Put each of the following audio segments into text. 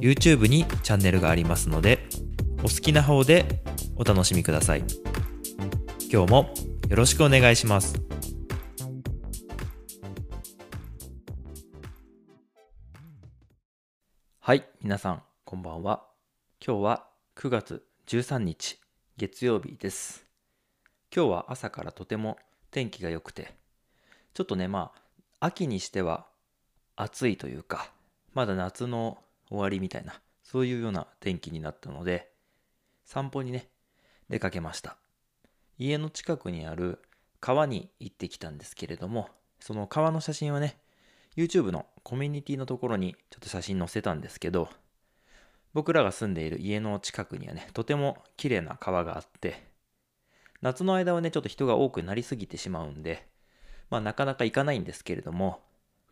YouTube にチャンネルがありますのでお好きな方でお楽しみください。今日もよろしくお願いします。はい皆さんこんばんは。今日は9月13日月曜日です。今日は朝からとても天気が良くてちょっとねまあ秋にしては暑いというかまだ夏の終わりみたいなそういうような天気になったので散歩にね出かけました。家の近くにある川に行ってきたんですけれどもその川の写真はね YouTube のコミュニティのところにちょっと写真載せたんですけど僕らが住んでいる家の近くにはねとても綺麗な川があって夏の間はねちょっと人が多くなりすぎてしまうんでまあなかなか行かないんですけれども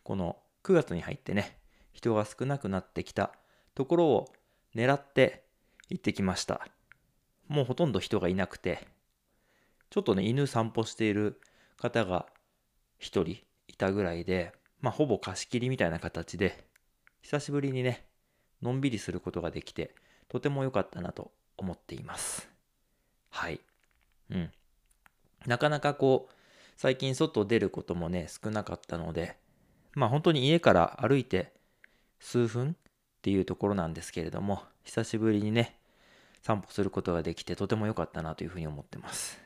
この9月に入ってね人が少なくなってきた。ところを狙って行ってきました。もうほとんど人がいなくて。ちょっとね犬散歩している方が1人いたぐらいでまあほぼ貸し切りみたいな形で久しぶりにねのんびりすることができてとても良かったなと思っています。はい。うん。なかなかこう最近外出ることもね少なかったのでまあ本当に家から歩いて数分っていうところなんですけれども久しぶりにね散歩することができてとても良かったなというふうに思ってます。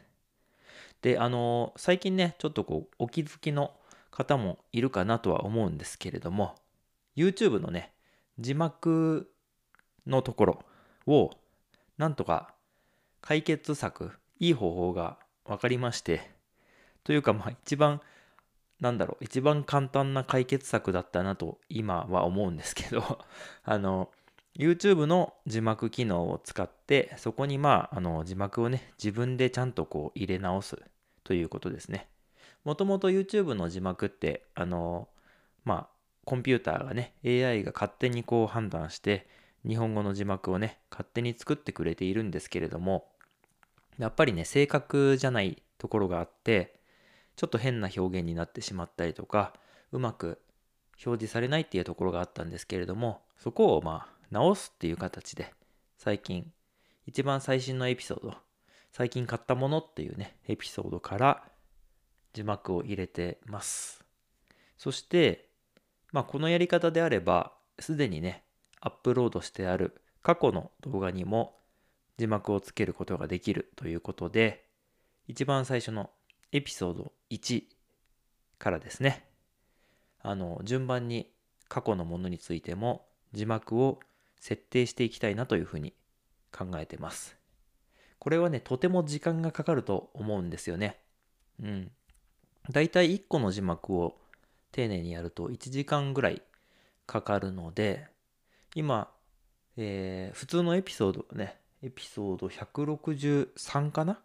であの最近ねちょっとこうお気づきの方もいるかなとは思うんですけれども YouTube のね字幕のところをなんとか解決策いい方法が分かりましてというかまあ一番なんだろう一番簡単な解決策だったなと今は思うんですけど あの YouTube の字幕機能を使ってそこにまああの字幕をね自分でちゃんとこう入れ直すということですね。もともと YouTube の字幕ってあのまあコンピューターがね AI が勝手にこう判断して日本語の字幕をね勝手に作ってくれているんですけれどもやっぱりね正確じゃないところがあってちょっと変な表現になってしまったりとかうまく表示されないっていうところがあったんですけれどもそこをまあ直すっていう形で最近一番最新のエピソード最近買ったものっていうねエピソードから字幕を入れてます。そしてまあこのやり方であればすでにねアップロードしてある過去の動画にも字幕をつけることができるということで一番最初のエピソード1からですね。あの順番に過去のものについても字幕を設定していきたいなというふうに考えてます。これはねとても時間がかかると思うんですよね。うん。だいたい1個の字幕を丁寧にやると1時間ぐらいかかるので今、えー、普通のエピソードねエピソード163かな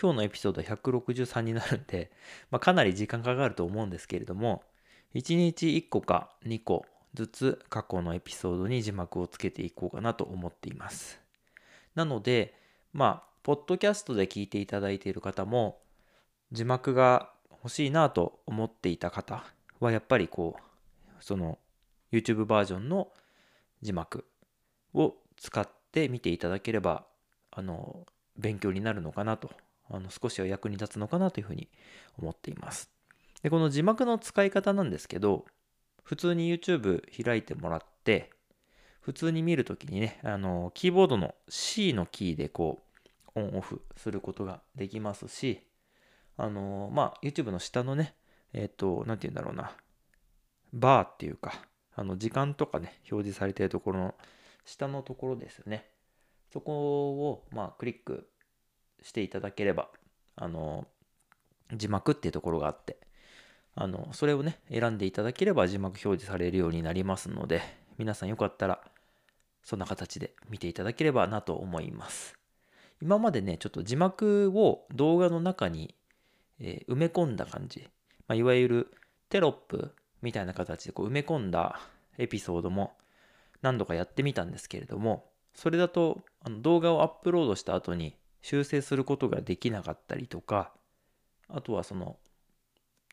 今日のエピソード163になるんで、まあ、かなり時間かかると思うんですけれども、1日1個か2個ずつ過去のエピソードに字幕をつけていこうかなと思っています。なので、まあ、ポッドキャストで聞いていただいている方も、字幕が欲しいなと思っていた方は、やっぱりこう、その YouTube バージョンの字幕を使って見ていただければ、あの、勉強になるのかなとあの少しは役に立つのかなというふうに思っています。で、この字幕の使い方なんですけど、普通に YouTube 開いてもらって、普通に見るときにね、あの、キーボードの C のキーでこう、オンオフすることができますし、あの、まあ、YouTube の下のね、えっ、ー、と、なんて言うんだろうな、バーっていうか、あの、時間とかね、表示されているところの下のところですよね。そこを、まあ、クリックしていただければ、あの、字幕っていうところがあって、あの、それをね、選んでいただければ字幕表示されるようになりますので、皆さんよかったら、そんな形で見ていただければなと思います。今までね、ちょっと字幕を動画の中に、えー、埋め込んだ感じ、まあ、いわゆるテロップみたいな形でこう埋め込んだエピソードも何度かやってみたんですけれども、それだとあの動画をアップロードした後に修正することができなかったりとか、あとはその、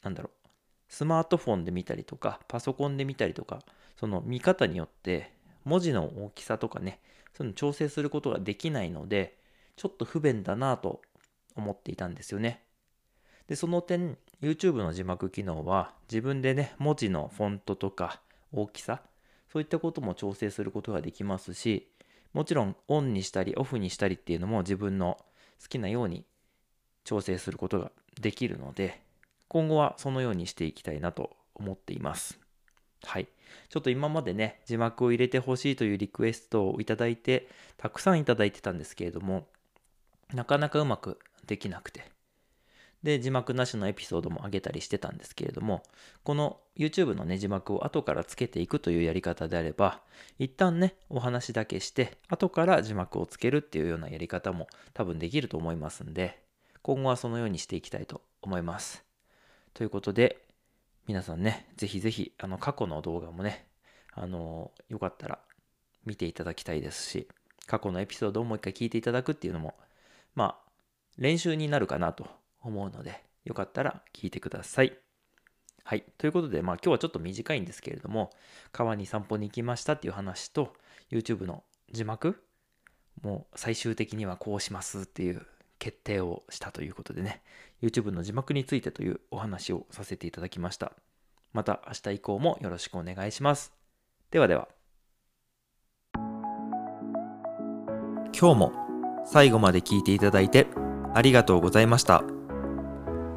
なんだろう、スマートフォンで見たりとか、パソコンで見たりとか、その見方によって文字の大きさとかね、そういうの調整することができないので、ちょっと不便だなと思っていたんですよね。で、その点、YouTube の字幕機能は自分でね、文字のフォントとか大きさ、そういったことも調整することができますし、もちろんオンにしたりオフにしたりっていうのも自分の好きなように調整することができるので、今後はそのようにしていきたいなと思っています。はい。ちょっと今までね、字幕を入れてほしいというリクエストをいただいて、たくさんいただいてたんですけれども、なかなかうまくできなくて。で、字幕なしのエピソードも上げたりしてたんですけれども、この YouTube のね、字幕を後からつけていくというやり方であれば、一旦ね、お話だけして、後から字幕をつけるっていうようなやり方も多分できると思いますんで、今後はそのようにしていきたいと思います。ということで、皆さんね、ぜひぜひ、あの、過去の動画もね、あの、よかったら見ていただきたいですし、過去のエピソードをもう一回聞いていただくっていうのも、まあ、練習になるかなと思うので、よかったら聞いてください。はい。ということで、まあ今日はちょっと短いんですけれども、川に散歩に行きましたっていう話と、YouTube の字幕もう最終的にはこうしますっていう決定をしたということでね、YouTube の字幕についてというお話をさせていただきました。また明日以降もよろしくお願いします。ではでは。今日も最後まで聞いていただいてありがとうございました。